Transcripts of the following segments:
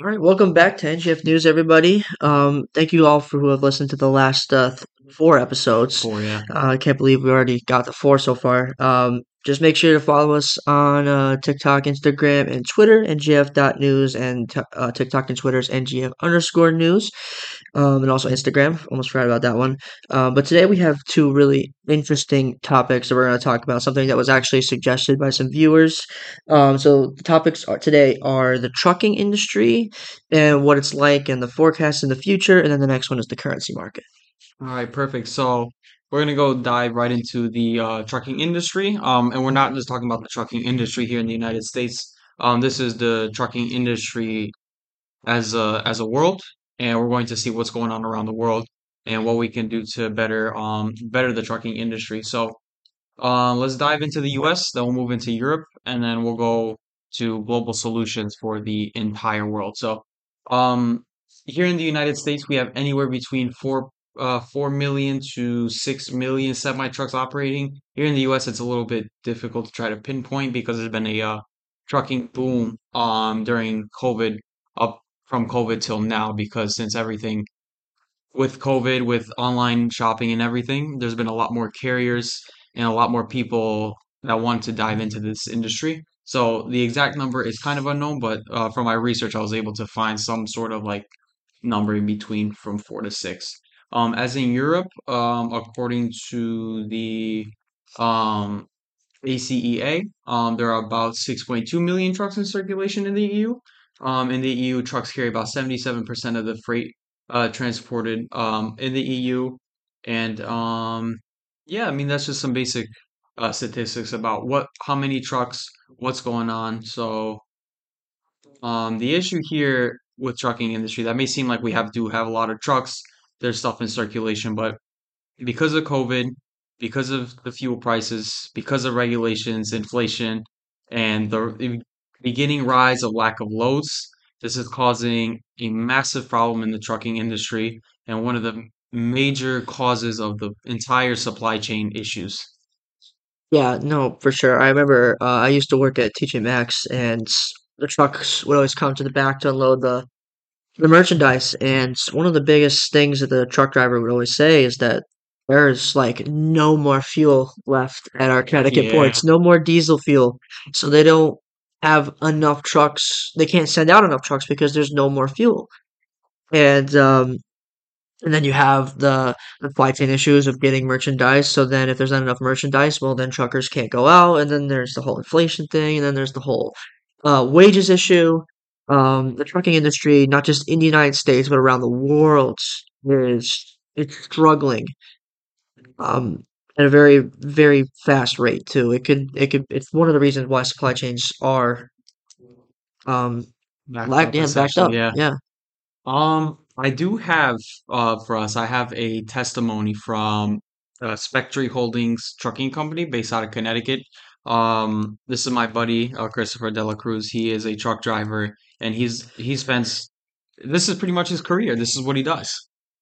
All right, welcome back to NGF News, everybody. Um, thank you all for who have listened to the last uh, th- four episodes. Four, yeah. Uh, I can't believe we already got the four so far. Um, just make sure to follow us on uh, TikTok, Instagram, and Twitter, ngf.news, and t- uh, TikTok and Twitter's ngf underscore news, um, and also Instagram. Almost forgot about that one. Um, but today we have two really interesting topics that we're going to talk about, something that was actually suggested by some viewers. Um, so the topics are, today are the trucking industry and what it's like and the forecast in the future, and then the next one is the currency market. All right, perfect. So we're gonna go dive right into the uh, trucking industry. Um, and we're not just talking about the trucking industry here in the United States. Um, this is the trucking industry as a as a world, and we're going to see what's going on around the world and what we can do to better um better the trucking industry. So uh, let's dive into the U.S., then we'll move into Europe, and then we'll go to global solutions for the entire world. So um, here in the United States, we have anywhere between four uh, four million to six million semi trucks operating. Here in the U.S., it's a little bit difficult to try to pinpoint because there's been a uh, trucking boom um during COVID up from COVID till now because since everything with COVID, with online shopping and everything, there's been a lot more carriers and a lot more people that want to dive into this industry. So the exact number is kind of unknown, but uh, from my research, I was able to find some sort of like number in between from four to six. Um, as in Europe, um, according to the um, ACEA, um, there are about 6.2 million trucks in circulation in the EU. Um, in the EU, trucks carry about 77% of the freight uh, transported um, in the EU. And yeah, I mean, that's just some basic uh, statistics about what, how many trucks, what's going on. So the issue here with trucking industry, that may seem like we have to have a lot of trucks, there's stuff in circulation, but because of COVID, because of the fuel prices, because of regulations, inflation, and the beginning rise of lack of loads, this is causing a massive problem in the trucking industry and one of the major causes of the entire supply chain issues. Yeah, no, for sure. I remember uh, I used to work at TJ Maxx, and the trucks would always come to the back to unload the the merchandise. And one of the biggest things that the truck driver would always say is that there's like no more fuel left at our Connecticut Yeah. ports, no more diesel fuel. So they don't have enough trucks. They can't send out enough trucks because there's no more fuel. And um, and then you have the the supply chain issues of getting merchandise. So then if there's not enough merchandise, well then truckers can't go out, and then there's the whole inflation thing, and then there's the whole uh, wages issue. Um, the trucking industry, not just in the United States but around the world, is it's struggling um, at a very very fast rate too. It could it could it's one of the reasons why supply chains are um Backed up yeah backed up. yeah. Yeah. Um, I do have uh for us, I have a testimony from uh, Spectre Holdings Trucking Company based out of Connecticut. Um, this is my buddy, uh, Christopher Dela Cruz. He is a truck driver, and he's he spends this is pretty much his career. This is what he does.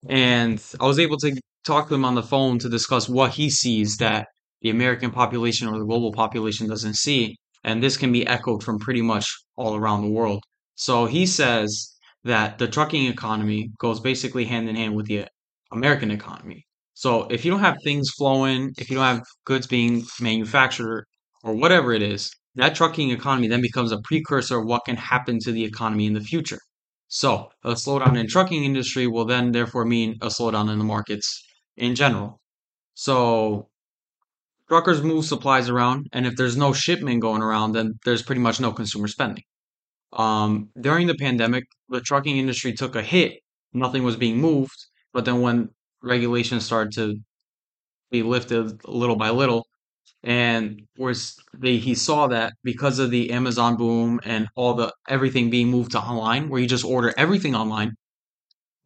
And I was able to talk to him on the phone to discuss what he sees that the American population or the global population doesn't see. And this can be echoed from pretty much all around the world. So he says that the trucking economy goes basically hand in hand with the American economy. So if you don't have things flowing, if you don't have goods being manufactured or whatever it is, that trucking economy then becomes a precursor of what can happen to the economy in the future. So a slowdown in trucking industry will then therefore mean a slowdown in the markets in general. So truckers move supplies around, and if there's no shipment going around, then there's pretty much no consumer spending. Um, during the pandemic, the trucking industry took a hit. Nothing was being moved, but then when regulations started to be lifted little by little, and whereas they, he saw that because of the Amazon boom and all the everything being moved to online, where you just order everything online,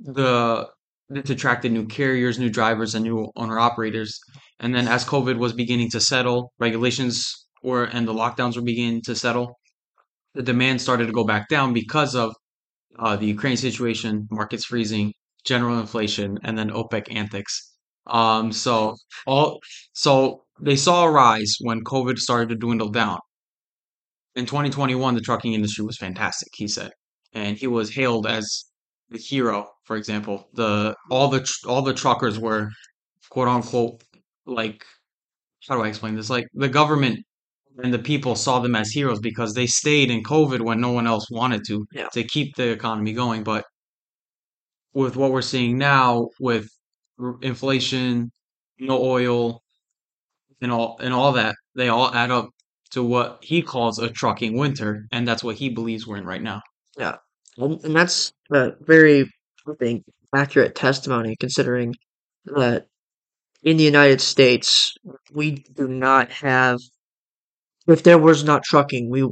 the it attracted new carriers, new drivers, and new owner operators. And then as COVID was beginning to settle, regulations were and the lockdowns were beginning to settle, the demand started to go back down because of uh, the Ukraine situation, markets freezing, general inflation, and then OPEC antics. Um, so all so they saw a rise when COVID started to dwindle down. In 2021, the trucking industry was fantastic, he said. and he was hailed as the hero. For example, the all the tr- all the truckers were quote unquote like how do I explain this? Like the government and the people saw them as heroes because they stayed in COVID when no one else wanted to Yeah. to keep the economy going. But with what we're seeing now, with inflation, no oil, and all and all that, they all add up to what he calls a trucking winter, and that's what he believes we're in right now. Yeah. And, that's a very, I think, accurate testimony considering that in the United States, we do not have, if there was not trucking, we,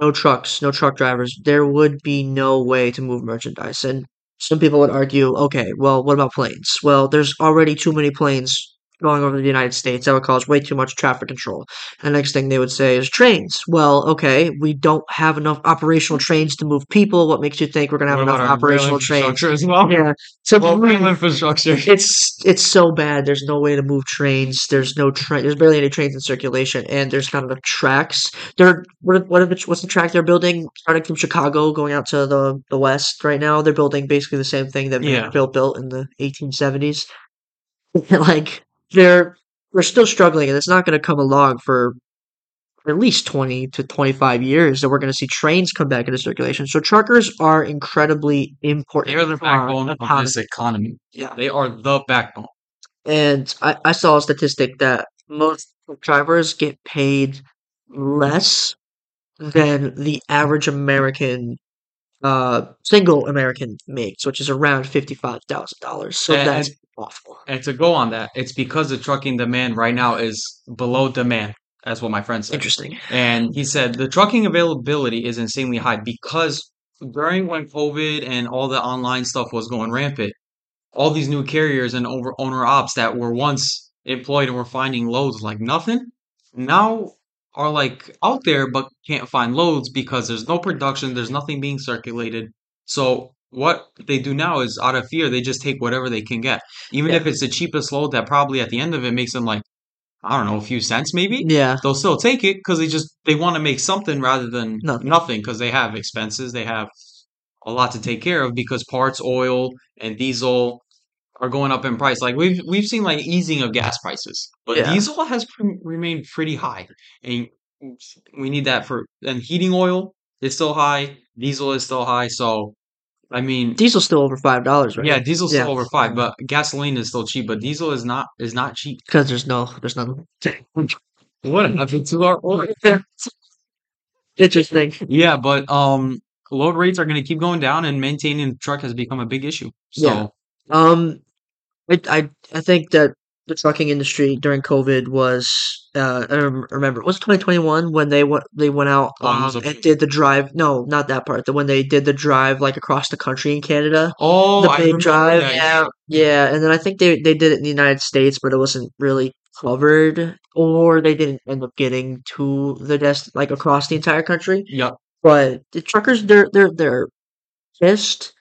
no trucks, no truck drivers, there would be no way to move merchandise. And some people would argue, okay, well, what about planes? Well, there's already too many planes going over the United States. That would cause way too much traffic control. The next thing they would say is trains. Well, okay, we don't have enough operational trains to move people. What makes you think we're going to have enough about our rail operational trains? infrastructure as well? Yeah. So Well, rail infrastructure. it's it's so bad. There's no way to move trains. There's no train. There's barely any trains in circulation, and there's kind of the tracks. They're what what it's, what's the track they're building starting from Chicago going out to the the west right now? They're building basically the same thing that Yeah. Vanderbilt built in the 1870s. like they're we're still struggling, and it's not going to come along for at least 20 to 25 years that we're going to see trains come back into circulation. So truckers are incredibly important. They are the backbone of economy. this economy. Yeah. They are the backbone. And I, I saw a statistic that most drivers get paid less than the average American, uh, single American makes, which is around fifty-five thousand dollars. So And- that's and- awful. And to go on that, it's because the trucking demand right now is below demand. That's what my friend said. Interesting. And he said the trucking availability is insanely high because during when COVID and all the online stuff was going rampant, all these new carriers and over owner ops that were once employed and were finding loads like nothing now are like out there but can't find loads because there's no production, there's nothing being circulated. So what they do now is out of fear, they just take whatever they can get. Even Yeah. if it's the cheapest load that probably at the end of it makes them like, I don't know, a few cents maybe Yeah. they'll still take it because they just they want to make something rather than Nothing. nothing because they have expenses they have a lot to take care of because parts oil and diesel are going up in price like we've we've seen like easing of gas prices but Yeah. diesel has pre- remained pretty high and we need that for and heating oil is still high diesel is still high so i mean Diesel's still over five dollars, right? yeah diesel's still over five but gasoline is still cheap but diesel is not is not cheap Because there's no, there's none. what happened to our oil Interesting. Yeah, but um, load rates are going to keep going down, and maintaining the truck has become a big issue. So Yeah. Um, I, I, I think that the trucking industry during COVID was, uh, I rem- remember, was 2021 when they went, they went out, Oh, it um, a- and did the drive? No, not that part. The when they did the drive like across the country in Canada. oh, the big drive, that, yeah, yeah, and then I think they they did it in the United States, but it wasn't really covered, or they didn't end up getting to the dest like across the entire country. Yep. But the truckers, they're they're they're pissed,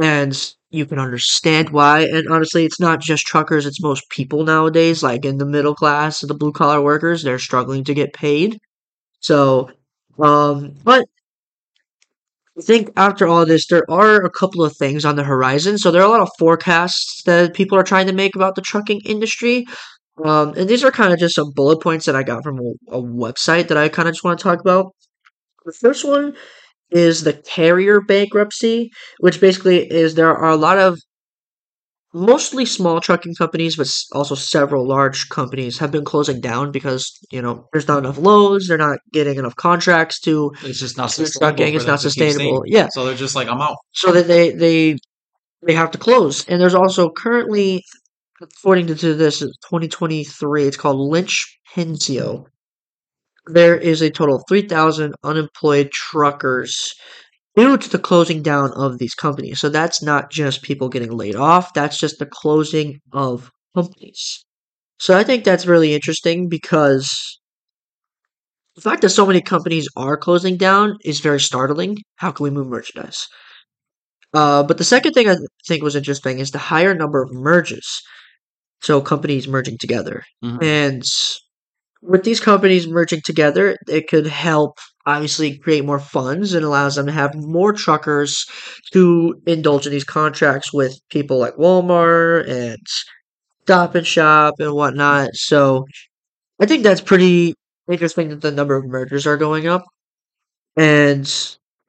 and you can understand why. And honestly, it's not just truckers; it's most people nowadays. Like in the middle class, the blue collar workers, they're struggling to get paid. So, um, but I think after all this, there are a couple of things on the horizon. So there are a lot of forecasts that people are trying to make about the trucking industry. Um, and these are kind of just some bullet points that I got from a, a website that I kind of just want to talk about. The first one is the carrier bankruptcy, which basically is there are a lot of mostly small trucking companies, but also several large companies have been closing down because you know there's not enough loads, they're not getting enough contracts to it's just not sustainable. trucking. It's not to keep staying. sustainable. Yeah, So they're just like, I'm out. so that they they they have to close. And there's also currently, according to, this, 2023, it's called Linchpin SEO. There is a total of 3,000 unemployed truckers due to the closing down of these companies. So that's not just people getting laid off, that's just the closing of companies. So I think that's really interesting because the fact that so many companies are closing down is very startling. How can we move merchandise? Uh, but the second thing I think was interesting is the higher number of merges. So companies merging together. Mhm. And with these companies merging together, it could help obviously create more funds and allows them to have more truckers to indulge in these contracts with people like Walmart and Stop and Shop and whatnot. So I think that's pretty interesting that the number of mergers are going up. And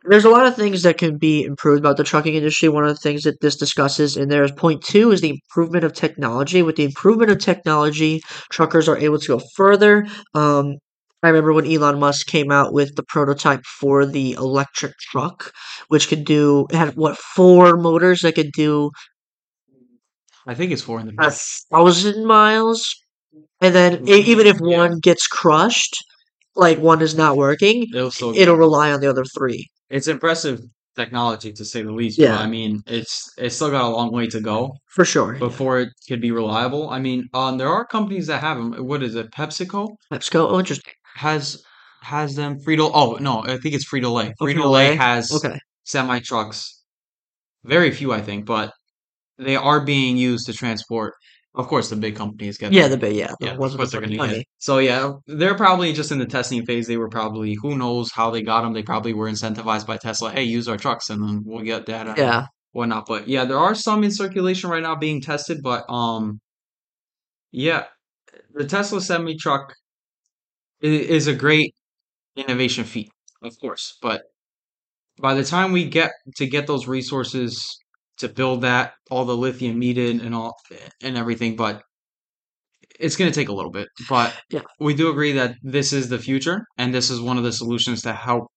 there's a lot of things that can be improved about the trucking industry. One of the things that this discusses in there is point two is the improvement of technology. With the improvement of technology, truckers are able to go further. Um, I remember when Elon Musk came out with the prototype for the electric truck, which could do had what four motors that could do I think it's four in the a thousand miles, and then e- even if Yeah, one gets crushed, like one is not working, it'll it'll rely on the other three. It's impressive technology to say the least, but I mean, it's it's still got a long way to go for sure. Yeah. before it could be reliable. I mean, um, there are companies that have them. What is it? PepsiCo PepsiCo. Oh, interesting. has has them. Frito. Oh no, I think it's Frito Lay. Oh, Frito Lay has Okay. semi trucks. Very few, I think, but they are being used to transport. Of course, the big companies get Yeah, the big yeah, Yeah, of course they're gonna get. money. So yeah, they're probably just in the testing phase. They were probably who knows how they got them. They probably were incentivized by Tesla. Hey, use our trucks, and then we'll get data Yeah. whatnot. But yeah, there are some in circulation right now being tested. But um, yeah, the Tesla semi truck is a great innovation feat, of course. But by the time we get to get those resources to build that, all the lithium needed and all and everything, but it's going to take a little bit. But Yeah. we do agree that this is the future, and this is one of the solutions to help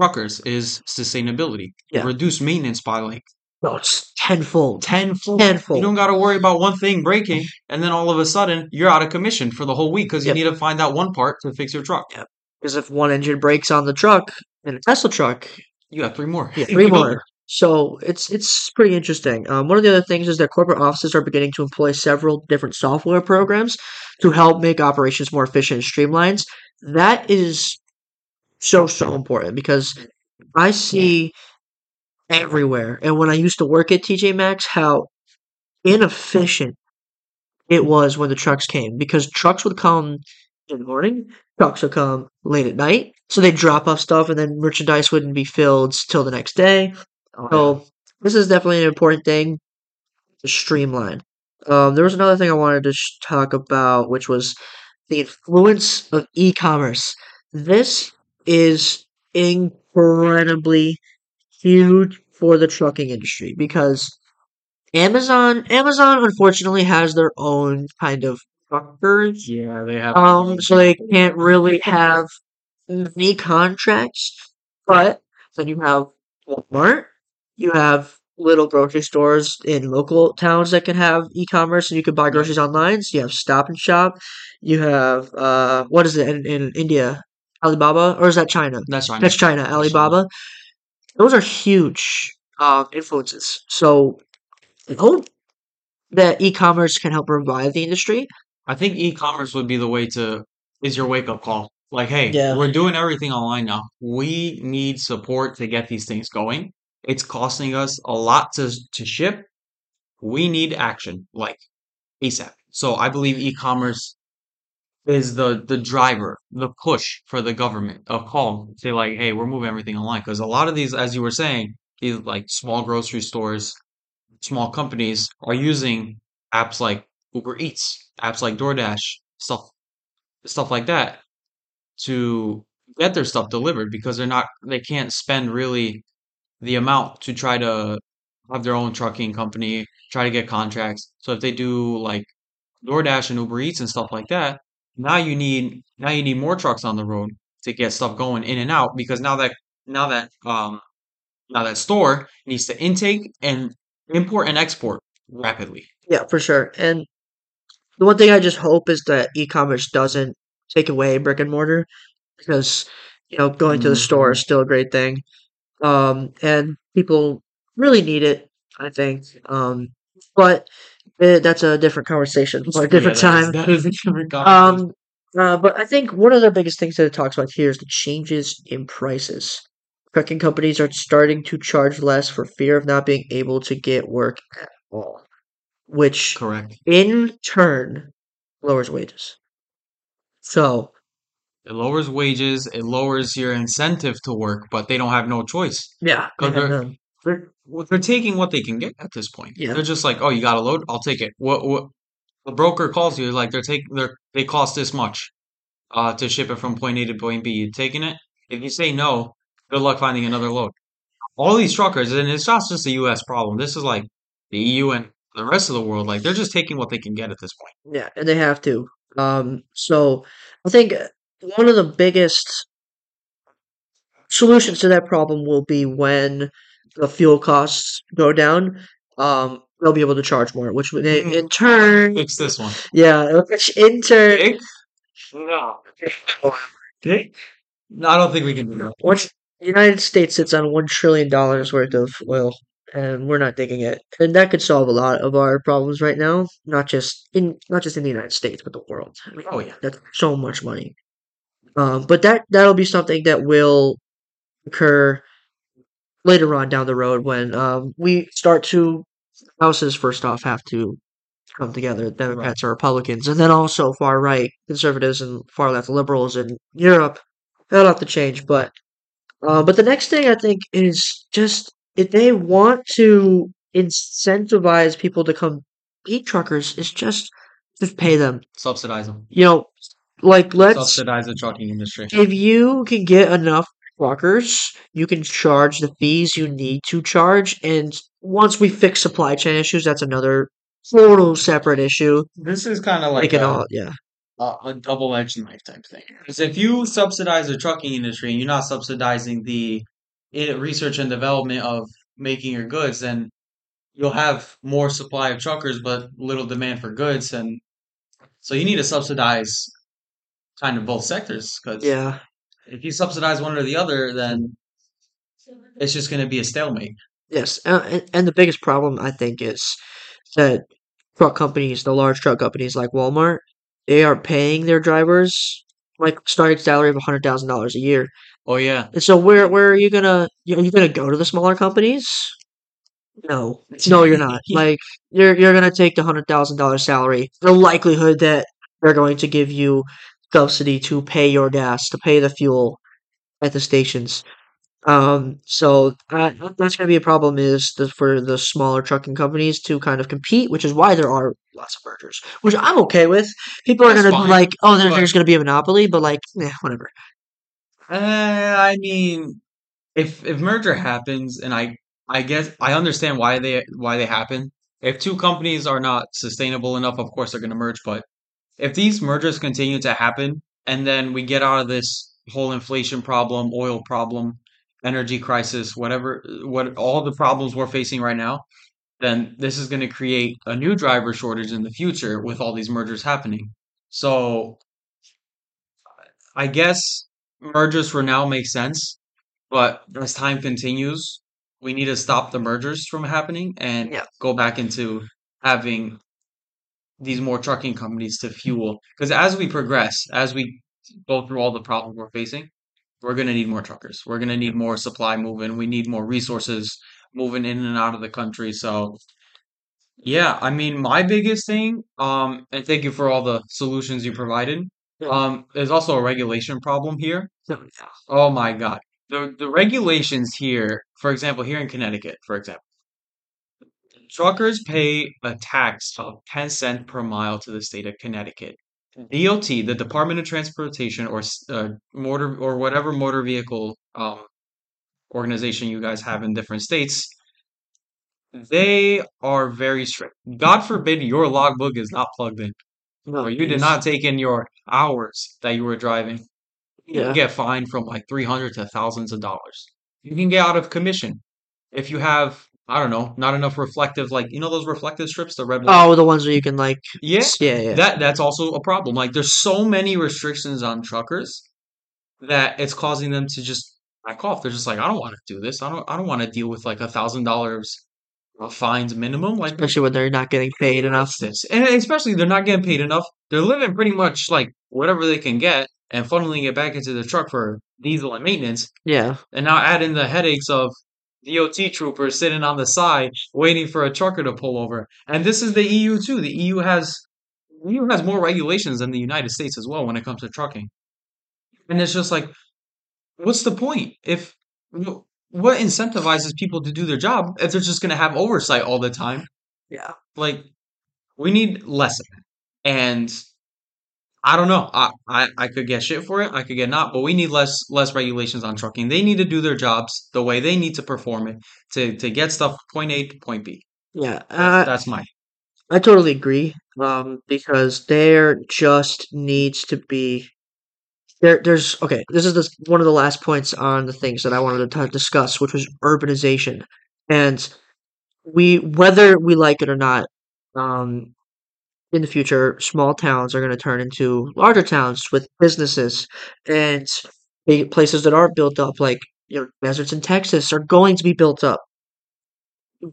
truckers is sustainability. Yeah. Reduce maintenance by like No, it's tenfold. tenfold. You don't got to worry about one thing breaking, and then all of a sudden you're out of commission for the whole week because you Yep. need to find that one part to fix your truck. Yep. Because if one engine breaks on the truck in a Tesla truck, You have three more. Yeah, three more. So it's it's pretty interesting. Um, one of the other things is that corporate offices are beginning to employ several different software programs to help make operations more efficient and streamlined. That is so so important because I see everywhere, and when I used to work at TJ Maxx, how inefficient it was when the trucks came because trucks would come in the morning, trucks would come late at night, so they'd drop off stuff, and then merchandise wouldn't be filled till the next day. Oh, yeah. So this is definitely an important thing to streamline. Um, there was another thing I wanted to sh- talk about, which was the influence of e-commerce. This is incredibly huge for the trucking industry because Amazon, Amazon, unfortunately, has their own kind of truckers. Yeah, they have. Um, so they can't really have many contracts. But then you have Walmart, you have little grocery stores in local towns that can have e-commerce and you can buy groceries online. So you have Stop and Shop. You have uh, what is it in, in India? Alibaba, or is that China? That's fine. That's China. China. Alibaba. Those are huge uh, influences. So I hope that e-commerce can help revive the industry. I think e-commerce would be the way to is your wake up call. Like, hey, Yeah. we're doing everything online now. We need support to get these things going. It's costing us a lot to to ship. We need action, like ASAP. So I believe e-commerce is the the driver, the push for the government, a call. Say like, hey, we're moving everything online. Because a lot of these, as you were saying, these like small grocery stores, small companies are using apps like Uber Eats, apps like DoorDash, stuff stuff like that to get their stuff delivered because they're not they can't spend really the amount to try to have their own trucking company, try to get contracts. So if they do like DoorDash and Uber Eats and stuff like that, now you need now you need more trucks on the road to get stuff going in and out because now that now that um now that store needs to intake and import and export rapidly. Yeah, for sure. And the one thing I just hope is that e-commerce doesn't take away brick and mortar because you know going to the store Mhm. is still a great thing. Um, and people really need it, I think. Um, but eh, that's a different conversation for a Yeah, different that is time. that is a different conversation. Um, uh, but I think one of the biggest things that it talks about here is the changes in prices. Trucking companies are starting to charge less for fear of not being able to get work at all, which Correct. in turn lowers wages. So It lowers wages, it lowers your incentive to work, but they don't have no choice Yeah, they because have they're they're they're taking what they can get at this point. Yeah, They're just like, oh, you got a load, I'll take it. What what the broker calls you like they're taking they're they cost this much uh to ship it from point A to point B. You taking it? If you say no, good luck finding another load. All these truckers, and it's not just a U.S. problem. This is like the EU and the rest of the world. Like they're just taking what they can get at this point. yeah, and they have to. Um, so I think uh, one of the biggest solutions to that problem will be when the fuel costs go down. Um, they'll be able to charge more, which would in in turn, Fix this one. yeah, which in turn, Dick? No. Dick? No, I don't think we can do that. once the United States sits on one trillion dollars worth of oil, and we're not digging it, and that could solve a lot of our problems right now. Not just in not just in the United States, but the world. I mean, Oh yeah. that's so much money. Um, but that that'll be something that will occur later on down the road when um, we start to houses first off have to come together, Right. Democrats or Republicans, and then also far right conservatives and far left liberals in Europe. That'll have to change, but uh, but the next thing I think is just if they want to incentivize people to come be truckers, is just just pay them. Subsidize them. You know, like let's Subsidize the trucking industry. if you can get enough truckers, you can charge the fees you need to charge. And once we fix supply chain issues, that's another total separate issue. This is kind of like a, all, yeah, a, a double-edged knife type thing. Because if you subsidize the trucking industry and you're not subsidizing the eh, research and development of making your goods, then you'll have more supply of truckers but little demand for goods. And so you need to subsidize kind of both sectors. Because yeah, if you subsidize one or the other, then it's just going to be a stalemate. yes. Uh, and, and the biggest problem, I think, is that truck companies, the large truck companies like Walmart, they are paying their drivers like starting salary of a hundred thousand dollars a year. Oh yeah, And so where where are you gonna are you gonna go to the smaller companies? No, no, you're not. Like you're you're gonna take the hundred thousand dollar salary. The likelihood that they're going to give you subsidy to pay your gas, to pay the fuel at the stations. Um, so uh, that's gonna be a problem. Is the, for the smaller trucking companies to kind of compete, which is why there are lots of mergers, which I'm okay with. People are gonna be like, oh, there, there's gonna be a monopoly, but like, eh, whatever. uh, I mean, if if merger happens, and I I guess I understand why they why they happen. If two companies are not sustainable enough, of course they're going to merge. But if these mergers continue to happen, and then we get out of this whole inflation problem, oil problem, energy crisis, whatever, what all the problems we're facing right now, then this is going to create a new driver shortage in the future with all these mergers happening. So I guess mergers for now make sense, but as time continues, we need to stop the mergers from happening and Yeah. go back into having these more trucking companies to fuel. Because as we progress, as we go through all the problems we're facing, we're going to need more truckers. We're going to need more supply moving. We need more resources moving in and out of the country. So, yeah, I mean, my biggest thing, um, and thank you for all the solutions you provided. Um, there's also a regulation problem here. Oh my God. The the regulations here, for example, here in Connecticut, for example, truckers pay a tax of 10 cents per mile to the state of Connecticut. DOT, the Department of Transportation, or uh, motor or whatever motor vehicle um, organization you guys have in different states, they are very strict. God forbid your logbook is not plugged in, No, or you did not take in your hours that you were driving. You Yeah. can get fined from like 300 to thousands of dollars. You can get out of commission if you have, I don't know, not enough reflective, like, you know, those reflective strips, the red light? Oh, the ones where you can like, Yeah, yeah, yeah. that that's also a problem. Like, there's so many restrictions on truckers that it's causing them to just back off. They're just like, I don't want to do this. I don't, I don't want to deal with like a thousand dollars uh, fines minimum. Like, Especially when they're not getting paid enough. this. And especially they're not getting paid enough. They're living pretty much like whatever they can get and funneling it back into the truck for diesel and maintenance. Yeah, And now add in the headaches of DOT troopers sitting on the side waiting for a trucker to pull over. And this is the EU too. The EU has EU has more regulations than the United States as well when it comes to trucking. And it's just like, what's the point? If what incentivizes people to do their job if they're just going to have oversight all the time? Yeah. Like, we need less of it. And I don't know. I, I I could get shit for it. I could get not, but we need less less regulations on trucking. They need to do their jobs the way they need to perform it to to get stuff point A to point B. Yeah. That's Uh, that's my I totally agree. Um, because there just needs to be there. There's okay. This is the, one of the last points on the things that I wanted to t- discuss, which was urbanization, and we whether we like it or not. Um, in the future, small towns are going to turn into larger towns with businesses and places that aren't built up, like you know, deserts in Texas, are going to be built up,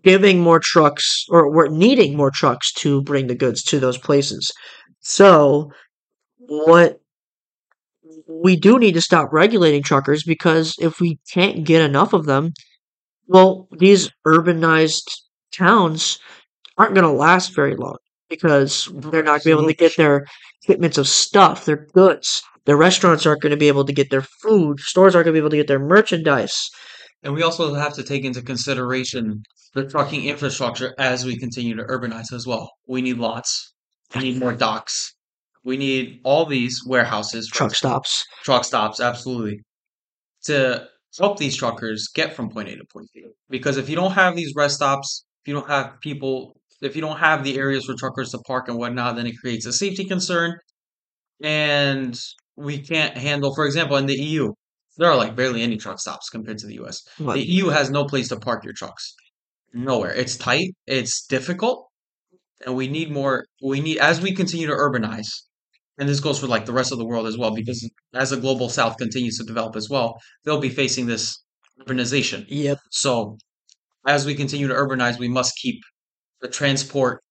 giving more trucks or we're needing more trucks to bring the goods to those places. So, what we do need to stop regulating truckers because if we can't get enough of them, well, these urbanized towns aren't going to last very long because they're not going to be able to get their shipments of stuff, their goods. Their restaurants aren't going to be able to get their food. Stores aren't going to be able to get their merchandise. And we also have to take into consideration the trucking infrastructure as we continue to urbanize as well. We need lots. We need more docks. We need all these warehouses, Truck stops. truck stops, absolutely, to help these truckers get from point A to point B. Because if you don't have these rest stops, if you don't have people, if you don't have the areas for truckers to park and whatnot, then it creates a safety concern. And we can't handle, for example, in the EU, there are like barely any truck stops compared to the US. What? The EU has no place to park your trucks. Nowhere. It's tight, it's difficult, and we need more we need as we continue to urbanize, and this goes for like the rest of the world as well, because as the global south continues to develop as well, they'll be facing this urbanization. Yep. So as we continue to urbanize, we must keep the transport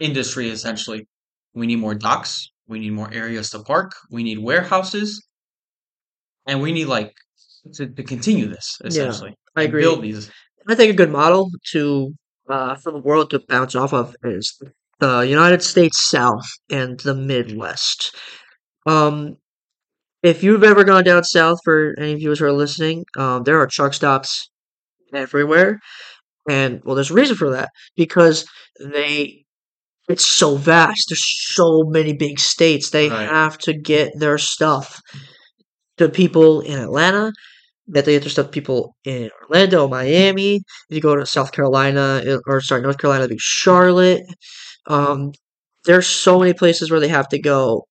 industry essentially. We need more docks, we need more areas to park, we need warehouses, and we need like to, to continue this Yeah, essentially. I agree. build these. I think a good model to uh, for the world to bounce off of is the United States South and the Midwest. Um, if you've ever gone down south, for any viewers who are listening, um, there are truck stops everywhere, and well, there's a reason for that because they it's so vast. There's so many big states. They Right. have to get their stuff to people in Atlanta, that they get their stuff to people in Orlando, Miami. If you go to South Carolina, uh, or sorry, North Carolina, it'd be Charlotte. Um, there's so many places where they have to go,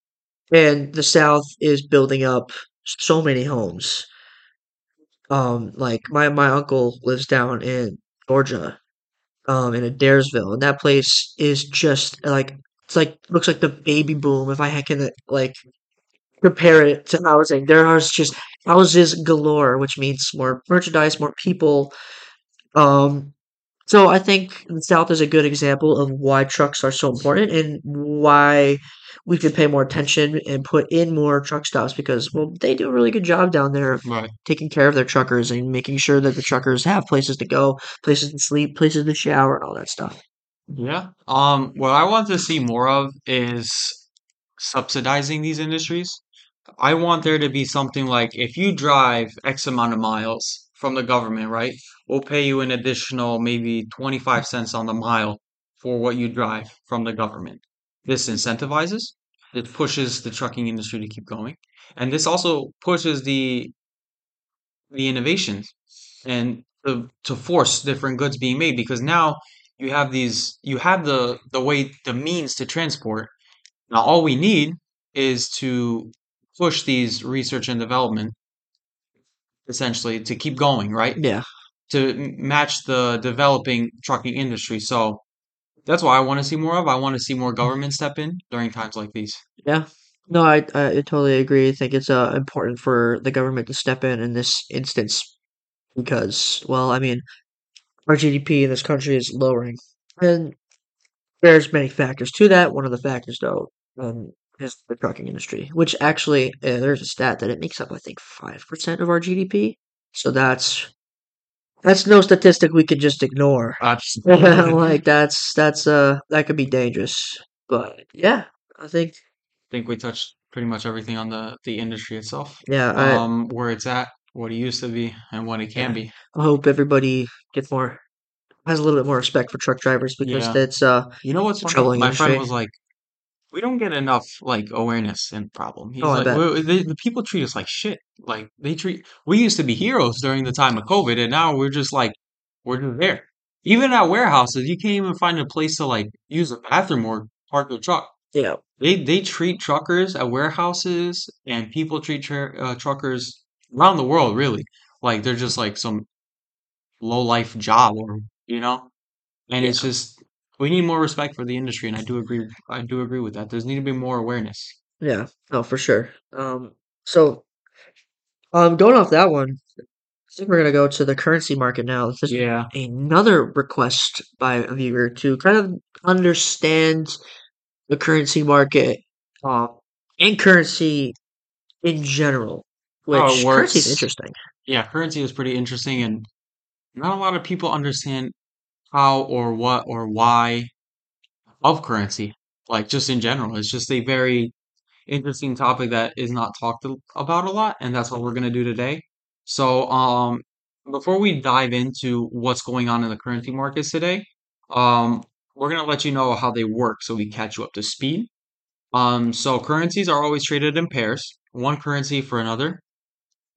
and the South is building up so many homes. Um, like my my uncle lives down in Georgia, um, in Adairsville, and that place is just like it's like looks like the baby boom. If I can like compare it to housing, there are just houses galore, which means more merchandise, more people. Um, so I think the South is a good example of why trucks are so important and why we should pay more attention and put in more truck stops because well they do a really good job down there of Right. taking care of their truckers and making sure that the truckers have places to go, places to sleep, places to shower, and all that stuff. Yeah. Um, what I want to see more of is subsidizing these industries. I want there to be something like if you drive X amount of miles from the government, right? We'll pay you an additional maybe 25 cents on the mile for what you drive from the government. This incentivizes, it pushes the trucking industry to keep going. And this also pushes the the innovations and to, to force different goods being made because now you have these you have the the way the means to transport now all we need is to push these research and development essentially to keep going right Yeah. To match the developing trucking industry so that's why i want to see more of i want to see more government step in during times like these Yeah. No, I I totally agree. I think it's uh important for the government to step in in this instance because, well, I mean, our GDP in this country is lowering, and there's many factors to that. One of the factors, though, um, is the trucking industry, which actually uh, there's a stat that it makes up, I think, five percent of our GDP. So that's that's no statistic we can just ignore. like that's that's uh that could be dangerous. But yeah, I think I think we touched pretty much everything on the the industry itself. Yeah, I Um, where it's at, what it used to be, and what it can yeah. be. I hope everybody gets more has a little bit more respect for truck drivers because Yeah. that's uh You know what's troubling My friend was like, "We don't get enough like awareness and problem." Oh, He's I like, bet. "We, the, the people treat us like shit. Like they treat we used to be heroes during the time of COVID, and now we're just like we're just there. Even at warehouses, you can't even find a place to like use a bathroom or park your truck. Yeah. They they treat truckers at warehouses, and people treat tr- uh, truckers around the world really like they're just like some low life job, or you know. And it's just we need more respect for the industry, and I do agree. I do agree with that. There's need to be more awareness. Yeah. No, for sure. Um so um going off that one, I think we're gonna go to the currency market now. This is Yeah. another request by a viewer to kind of understand the currency market uh, and currency in general, it which currency is interesting. Yeah, currency is pretty interesting, and not a lot of people understand how or what or why of currency. Like just in general, it's just a very interesting topic that is not talked about a lot, and that's what we're gonna do today. So, um, before we dive into what's going on in the currency markets today, um, we're gonna let you know how they work so we catch you up to speed. Um, so currencies are always traded in pairs, one currency for another.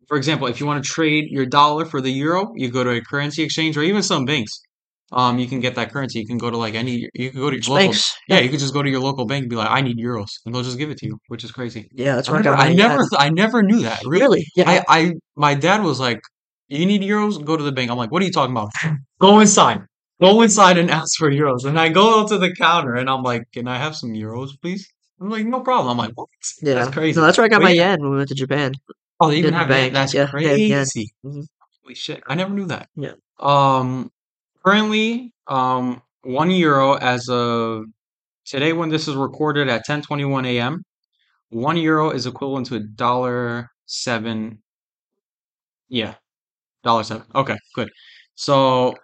For example, if you want to trade your dollar for the euro, you go to a currency exchange or even some banks. Um, you can get that currency. You can go to like any, you can go to your local, Spanx. yeah, you could just go to your local bank and be like, I need euros, and they'll just give it to you, which is crazy. Yeah, that's I where I never, got I never, ad. I never knew that. Really, Really? Yeah. I, I, my dad was like, you need euros? Go to the bank. I'm like, what are you talking about? Go inside. Go inside and ask for euros. And I go up to the counter and I'm like, can I have some euros, please? I'm like, no problem. I'm like, what? That's Yeah. No, crazy. that's where I got But my yen when we went to Japan. oh, they even have yen. That's Yeah, they have yen. crazy. hmm Holy shit. I never knew that. Yeah. Um, currently, um, one euro as of today when this is recorded at 10:21 a.m. One euro is equivalent to a dollar seven. Yeah, dollar seven. Okay, good. So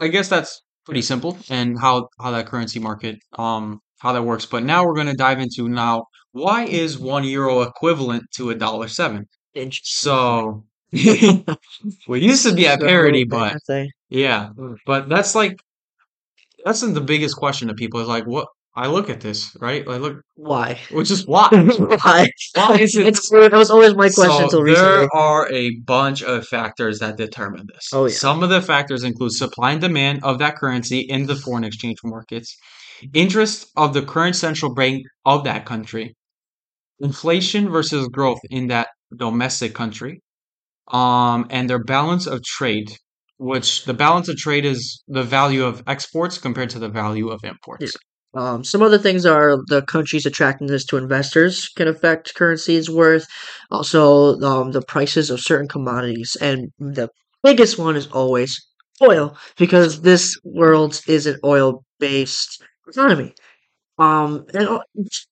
I guess that's pretty simple and how how that currency market um how that works. But now we're going to dive into now why is one euro equivalent to a dollar seven? Interesting. So we used to be at parity, but yeah, but that's like that's the biggest question to people is like what I look at this, right? I look why? which is why. why? Why is it It's that was always my question So until recently. there are a bunch of factors that determine this. Oh yeah. Some of the factors include supply and demand of that currency in the foreign exchange markets, interest of the current central bank of that country, inflation versus growth in that domestic country, um, and their balance of trade, which the balance of trade is the value of exports compared to the value of Yeah. imports. Um, some other things are the country's attractiveness to investors can affect currency's worth. Also, um, the prices of certain commodities, and the biggest one is always oil, because this world is an oil-based economy. Um, and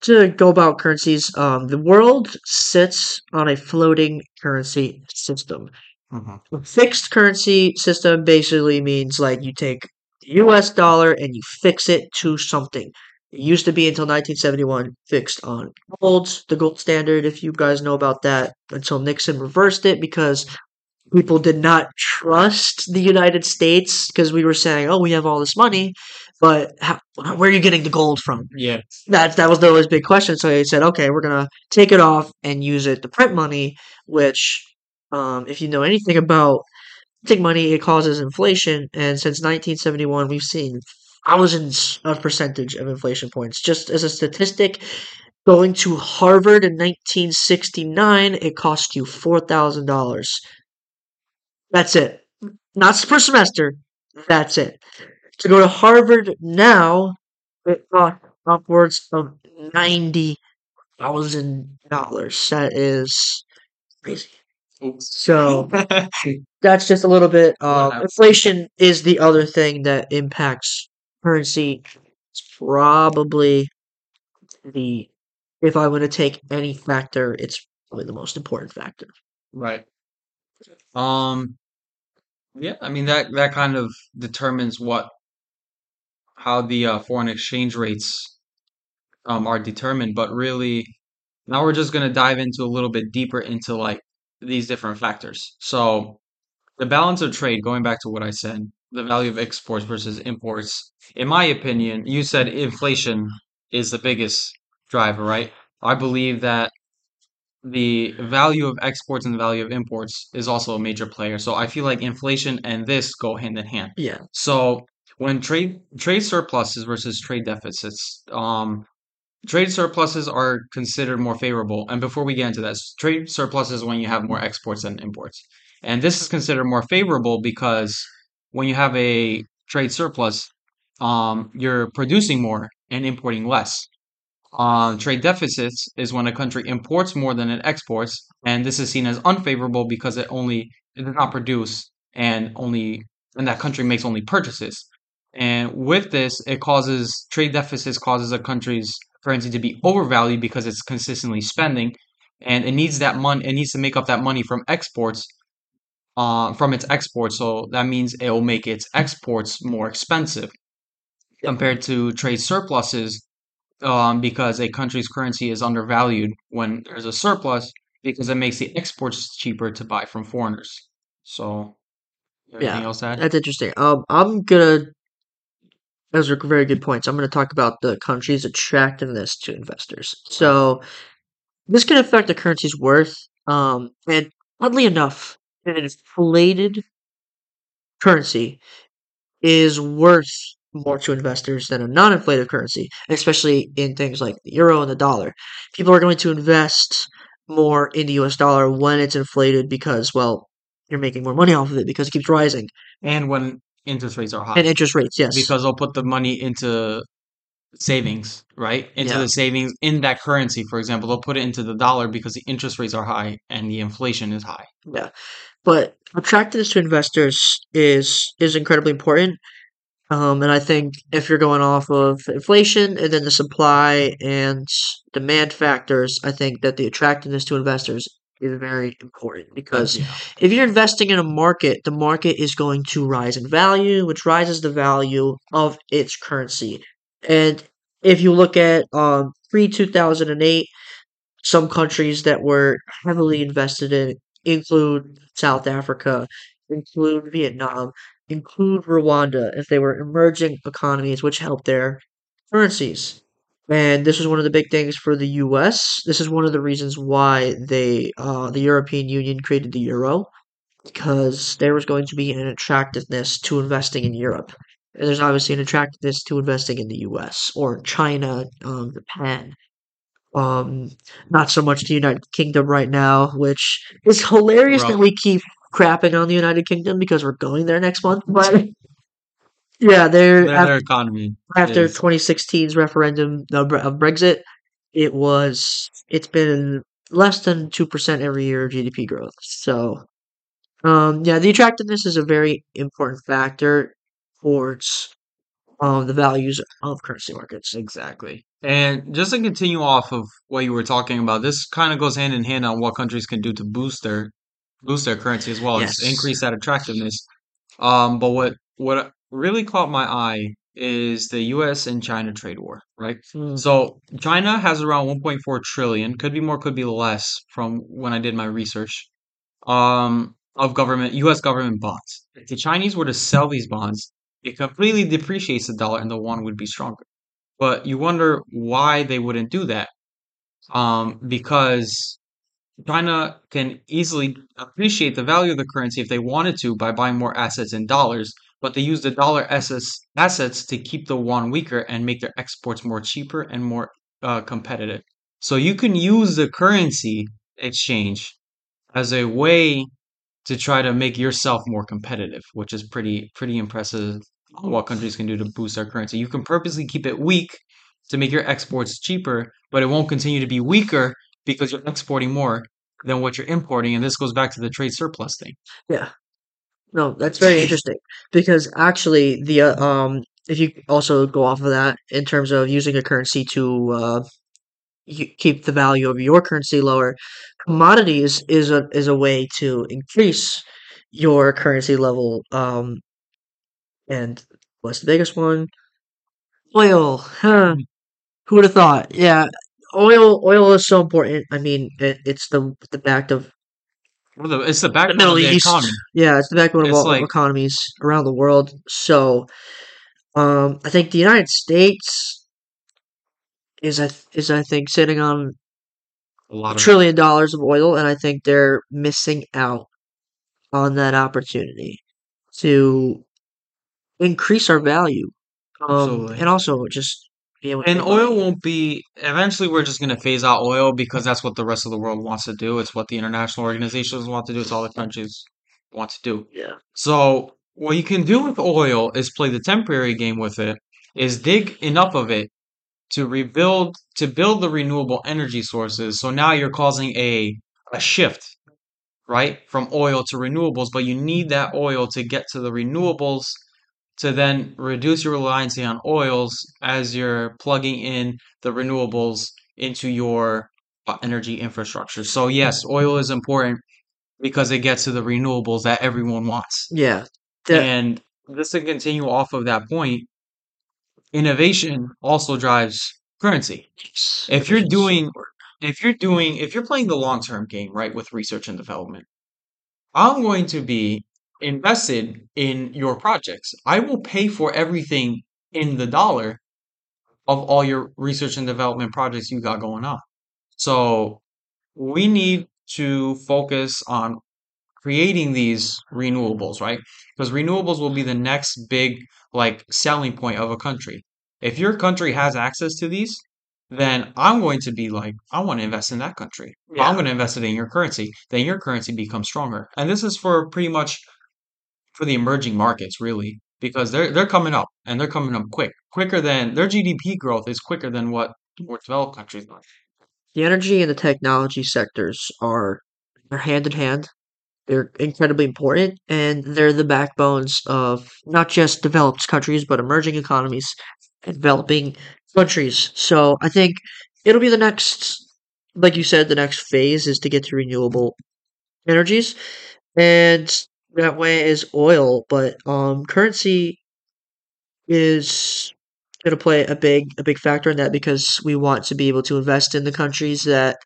to go about currencies, um, the world sits on a floating currency system. Mhm. A fixed currency system basically means like you take the US dollar and you fix it to something. It used to be until 1971 fixed on gold, the gold standard, if you guys know about that, until Nixon reversed it because people did not trust the United States because we were saying, "Oh, we have all this money, but how, where are you getting the gold from?" Yeah. That that was the always big question. So they said, "Okay, we're gonna take it off and use it to print money," which, um, if you know anything about printing money, it causes inflation. And since 1971, we've seen thousands of percentage of inflation points. Just as a statistic, going to Harvard in 1969, it cost you four thousand dollars. That's it. Not per semester. That's it. To go to Harvard now, it costs upwards of ninety thousand dollars. That is crazy. Oops. So that's just a little bit. Uh, inflation is the other thing that impacts currency. It's probably the if I want to take any factor, it's probably the most important factor. Right. Um, yeah, I mean that that kind of determines what how the uh, foreign exchange rates um are determined, but really now we're just gonna dive into a little bit deeper into like these different factors. So the balance of trade, going back to what I said, the value of exports versus imports. In my opinion, you said inflation is the biggest driver, right? I believe that the value of exports and the value of imports is also a major player. So I feel like inflation and this go hand in hand. Yeah. So when trade trade surpluses versus trade deficits, um, trade surpluses are considered more favorable. And before we get into that, trade surpluses when you have more exports than imports. And this is considered more favorable because when you have a trade surplus, um, you're producing more and importing less. Um, trade deficits is when a country imports more than it exports, and this is seen as unfavorable because it only it does not produce and only and that country makes only purchases. And with this, it causes trade deficits causes a country's currency to be overvalued because it's consistently spending, and it needs that money. It needs to make up that money from exports, uh, from its exports. So that means it will make its exports more expensive compared to trade surpluses um, because a country's currency is undervalued when there's a surplus because it makes the exports cheaper to buy from foreigners. So, anything Yeah. else to add? That's interesting. Um, I'm gonna. Those are very good points. I'm gonna talk about the country's attractiveness to investors. So this can affect the currency's worth. Um, and oddly enough, an inflated currency is worth more to investors than a non-inflated currency, especially in things like the euro and the dollar. People are going to invest more in the US dollar when it's inflated because, well, you're making more money off of it because it keeps rising. And when interest rates are high. And interest rates, yes. because they'll put the money into savings, right? Into Yeah. the savings in that currency, for example, they'll put it into the dollar because the interest rates are high and the inflation is high. Yeah. But attractiveness to investors is is incredibly important. Um, and I think if you're going off of inflation and then the supply and demand factors, I think that the attractiveness to investors is very important because Yeah. if you're investing in a market, the market is going to rise in value, which rises the value of its currency. And if you look at um, pre 2008, some countries that were heavily invested in include South Africa, include Vietnam, include Rwanda, if they were emerging economies which helped their currencies. And this was one of the big things for the US. This is one of the reasons why they uh, the European Union created the euro because there was going to be an attractiveness to investing in Europe. And there's obviously an attractiveness to investing in the US or China, um, Japan. Um, not so much the United Kingdom right now, which is hilarious that we keep crapping on the United Kingdom because we're going there next month. But yeah, they're Their, af- their economy after is 2016's referendum of Bre- of Brexit, it was it's been less than two percent every year of GDP growth. So, um, yeah, the attractiveness is a very important factor towards um the values of currency markets. Exactly. And just to continue off of what you were talking about, this kind of goes hand in hand on what countries can do to boost their boost their currency as well, Yes. increase that attractiveness. Um, but what what really caught my eye is the U.S. and China trade war, right? Mm, So China has around 1.4 trillion, could be more, could be less from when I did my research, um, of government U.S. government bonds. If the Chinese were to sell these bonds, it completely depreciates the dollar and the yuan would be stronger. But you wonder why they wouldn't do that. Um, because China can easily appreciate the value of the currency if they wanted to by buying more assets in dollars, but they use the dollar assets assets to keep the yuan weaker and make their exports more cheaper and more uh, competitive. So you can use the currency exchange as a way to try to make yourself more competitive, which is pretty pretty impressive what countries can do to boost their currency. You can purposely keep it weak to make your exports cheaper, but it won't continue to be weaker because you're exporting more than what you're importing. And this goes back to the trade surplus thing. yeah, no, that's very interesting because actually the uh, um if you also go off of that in terms of using a currency to uh keep the value of your currency lower, commodities is a is a way to increase your currency level. Um, and what's the biggest one? Oil. Huh. Who would have thought? Yeah, oil oil is so important. I mean, it, it's the the back of the- It's the the backbone Middle of the East. economy. Yeah, it's the backbone of all like economies around the world. So, um, I think the United States is I is I think sitting on a a lot of trillion dollars of oil, and I think they're missing out on that opportunity to increase our value, um, and also just be able to And oil money. won't be. Eventually, we're just gonna phase out oil because that's what the rest of the world wants to do. It's what the international organizations want to do. It's all the countries want to do. Yeah, So what you can do with oil is play the temporary game with it. Is dig enough of it to rebuild to build the renewable energy sources. So now you're causing a a shift, right, from oil to renewables, but you need that oil to get to the renewables to then reduce your reliance on oils as you're plugging in the renewables into your uh, energy infrastructure. So yes, oil is important because it gets to the renewables that everyone wants. yeah. That And just to continue off of that point, innovation also drives currency. If you're innovation is so doing if you're doing if you're playing the long-term game, right, with research and development, I'm going to be invested in your projects. I will pay for everything in the dollar of all your research and development projects you got going on. So we need to focus on creating these renewables, right? Because renewables will be the next big like selling point of a country. If your country has access to these, then I'm going to be like, I want to invest in that country. I'm going to invest it in your currency. Then your currency becomes stronger. And this is for pretty much for the emerging markets, really, because they're they're coming up and they're coming up quick, quicker than their GDP growth is quicker than what more developed countries are. the energy and the technology sectors are they're hand in hand. They're incredibly important, and they're the backbones of not just developed countries, but emerging economies developing countries. So I think it'll be the next, like you said, the next phase is to get to renewable energies, and that way is oil. But um, currency is going to play a big a big factor in that because we want to be able to invest in the countries that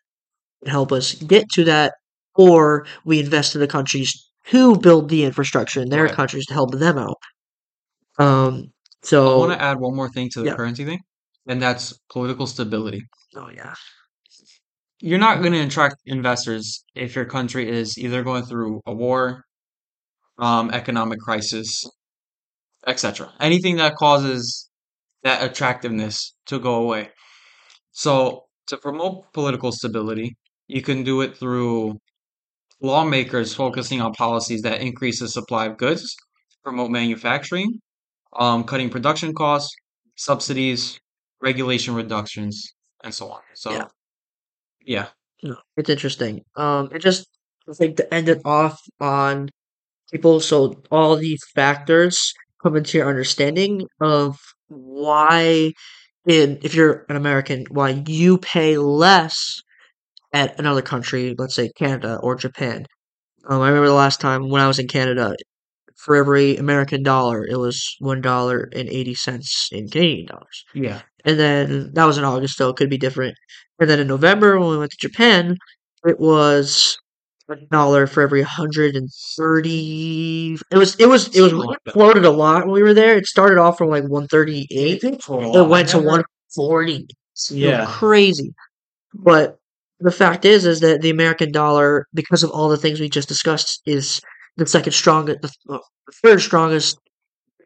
help us get to that, or we invest in the countries who build the infrastructure in their Right. countries to help them out. Um, so I want to add one more thing to the yeah, currency thing, and that's political stability. oh yeah, You're not going to attract investors if your country is either going through a war, um, economic crisis, etc. Anything that causes that attractiveness to go away. So, to promote political stability, you can do it through lawmakers focusing on policies that increase the supply of goods, promote manufacturing, um, cutting production costs, subsidies, regulation reductions, and so on. yeah. So, yeah, No, it's interesting. Um, it just I think to end it off on people, so all these factors come into your understanding of why, in if you're an American, why you pay less at another country, let's say Canada or Japan. Um, I remember the last time when I was in Canada, for every American dollar, it was one dollar and eighty cents in Canadian dollars. yeah, And then that was in August, so it could be different. And then in November, when we went to Japan, it was a dollar for every hundred and thirty. It was it was it was something like that. floated a lot when we were there. It started off from like one thirty eight. It eight. did float a It lot. I went to one forty. Yeah, crazy. But the fact is, is that the American dollar, because of all the things we just discussed, is the second strongest, the, the third strongest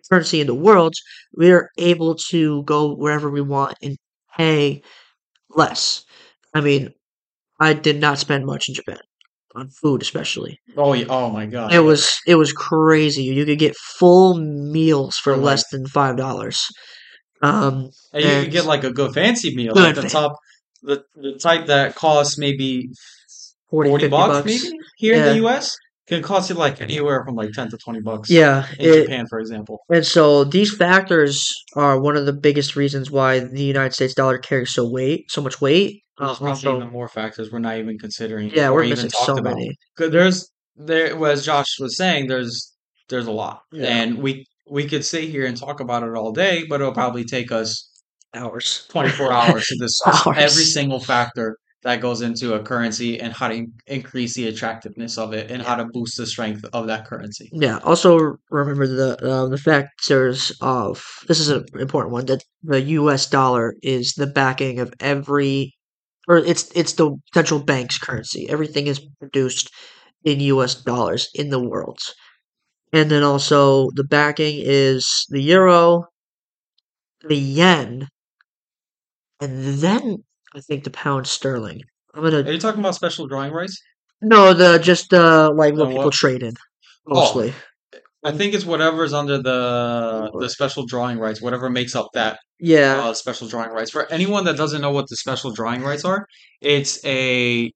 currency in the world. We are able to go wherever we want and pay less. I mean, I did not spend much in Japan on food, especially. oh, yeah, oh my god! It was it was crazy. You could get full meals for for like, less than five dollars. Um, and you could get like a good fancy meal, like the top, the the type that costs maybe 40, 40 bucks bucks. maybe here in the US can cost you like anywhere from like 10 to 20 bucks yeah. in It Japan, for example. and so these factors are one of the biggest reasons why the United States dollar carries so weight, so much weight. There's probably also, even more factors we're not even considering yeah, we're even missing so about. many. There's there, as Josh was saying, there's there's a lot, Yeah, and we we could sit here and talk about it all day, but it'll probably take us Hours. 24 hours to discuss Hours. every single factor that goes into a currency and how to in- increase the attractiveness of it and how to boost the strength of that currency. Yeah. Also remember the uh, the factors of this is an important one that the U.S. dollar is the backing of every, or it's it's the central bank's currency. Everything is produced in U.S. dollars in the world, and then also the backing is the euro, the yen, and then I think the pound sterling. I'm Are gonna Are you talking about special drawing rights? no the just uh like what people what? trade in Oh, mostly. I think it's whatever's under the the special drawing rights, whatever makes up that Yeah. uh, special drawing rights. For anyone that doesn't know what the special drawing rights are, it's a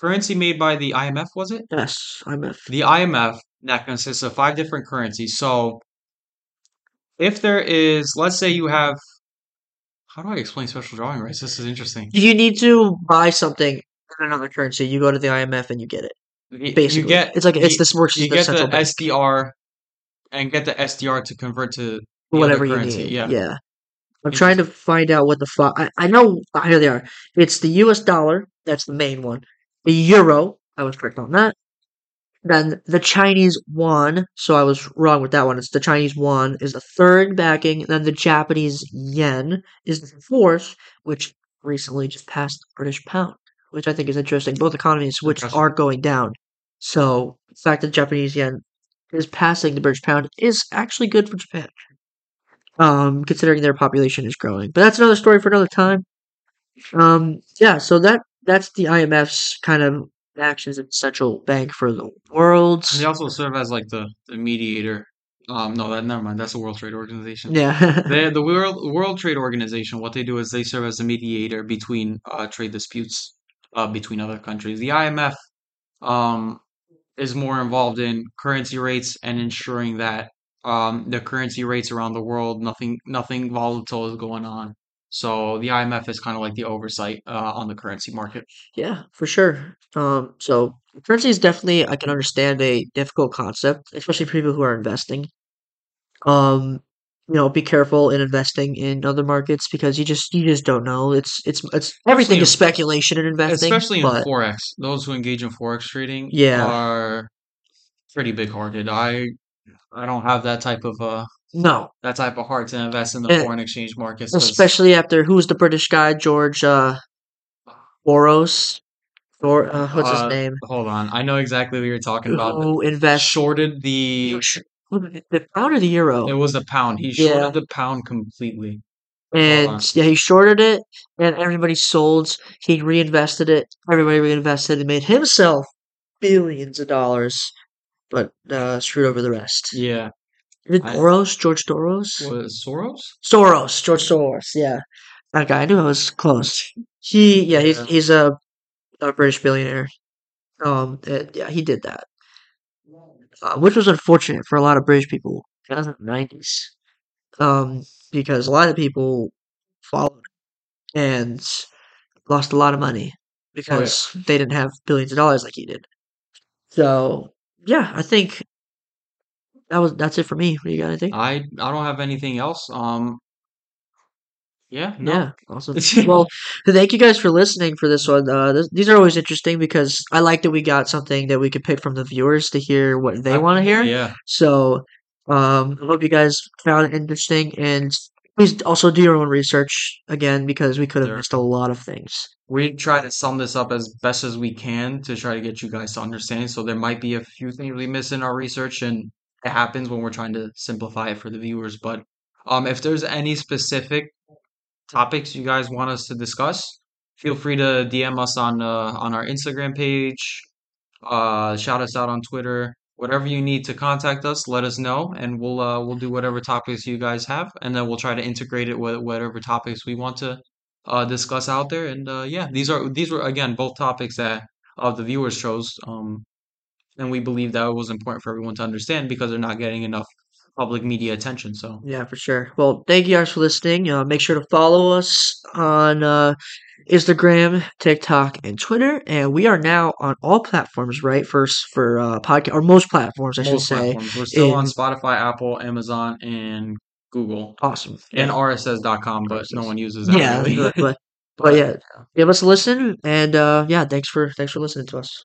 currency made by the IMF, was it? Yes. IMF. The IMF that consists of five different currencies. So if there is, let's say you have, how do I explain special drawing rights? This is interesting. If you need to buy something in another currency, you go to the IMF and you get it. Basically, You get it's like it's this works you the get central the bank. SDR and get the SDR to convert to whatever you need. Yeah. Yeah. I'm trying to find out what the fuck. I, I know. ah, Here they are. It's the U.S. dollar. That's the main one. The euro. I was correct on that. Then the Chinese yuan. So I was wrong with that one. It's the Chinese yuan is the third backing. Then the Japanese yen is the fourth, which recently just passed the British pound, which I think is interesting. Both economies which are going down. So the fact that Japanese yen is passing the British pound is actually good for Japan um, considering their population is growing. But that's another story for another time. Um, yeah, so that that's the IMF's kind of actions as central bank for the world. And they also serve as like the, the mediator. Um, no, that never mind. That's the World Trade Organization. Yeah, The the World World Trade Organization, what they do is they serve as the mediator between uh, trade disputes uh, between other countries. The IMF um, is more involved in currency rates and ensuring that um, the currency rates around the world, nothing nothing volatile is going on. So the IMF is kind of like the oversight uh, on the currency market. yeah, for sure. Um, so currency is definitely I can understand a difficult concept, especially for people who are investing. Um, you know, be careful in investing in other markets because you just you just don't know. It's it's it's everything in- is speculation in investing, Especially in forex, those who engage in forex trading Yeah. are pretty big-hearted. I I don't have that type of uh no, that type of heart to invest in the Eh, foreign exchange markets. especially after who's the British guy, George uh, Soros, or uh, what's his Uh, name? hold on, I know exactly what you're talking about. Who invests? Shorted the The pound or the euro? it was a pound. He Yeah. shorted the pound completely. And yeah, he shorted it, and everybody sold. He reinvested it. Everybody reinvested and made himself billions of dollars, but uh, screwed over the rest. Yeah, Is Soros? George Soros? was Soros? Soros, George Soros. Yeah, that guy. I knew I was close. He, yeah, he's Yeah. he's a, a British billionaire. Um, and, yeah, he did that, uh, which was unfortunate for a lot of British people in the nineties. Um, because a lot of people followed and lost a lot of money because they didn't have billions of dollars like he did. So yeah, I think that was that's it for me. What do you got? Anything? I I don't have anything else. Um, yeah, no. Yeah, awesome. well, thank you guys for listening for this one. Uh, this, these are always interesting because I like that we got something that we could pick from the viewers to hear what they want to hear. Yeah, So, um, I hope you guys found it interesting, and please also do your own research again because we could have Sure. missed a lot of things. we try to sum this up as best as we can to try to get you guys to understand. So there might be a few things we miss in our research, and it happens when we're trying to simplify it for the viewers. But um, if there's any specific topics you guys want us to discuss, feel free to DM us on uh, on our Instagram page. Uh, shout us out on Twitter. Whatever you need to contact us, let us know, and we'll uh, we'll do whatever topics you guys have, and then we'll try to integrate it with whatever topics we want to uh, discuss out there. And uh, yeah, these are these were again both topics that of the viewers chose, um, and we believe that it was important for everyone to understand because they're not getting enough public media attention. So Yeah, for sure. Well, thank you guys for listening. Uh, make sure to follow us on uh, Instagram, TikTok, and Twitter. And we are now on all platforms, right? First for uh, podcast or most platforms, I should most say. platforms, we're still on Spotify, Apple, Amazon, and Google Awesome. and Yeah. RSS.com, but no one uses that Yeah, really. but but but But yeah, give us a listen, and uh, yeah, thanks for thanks for listening to us.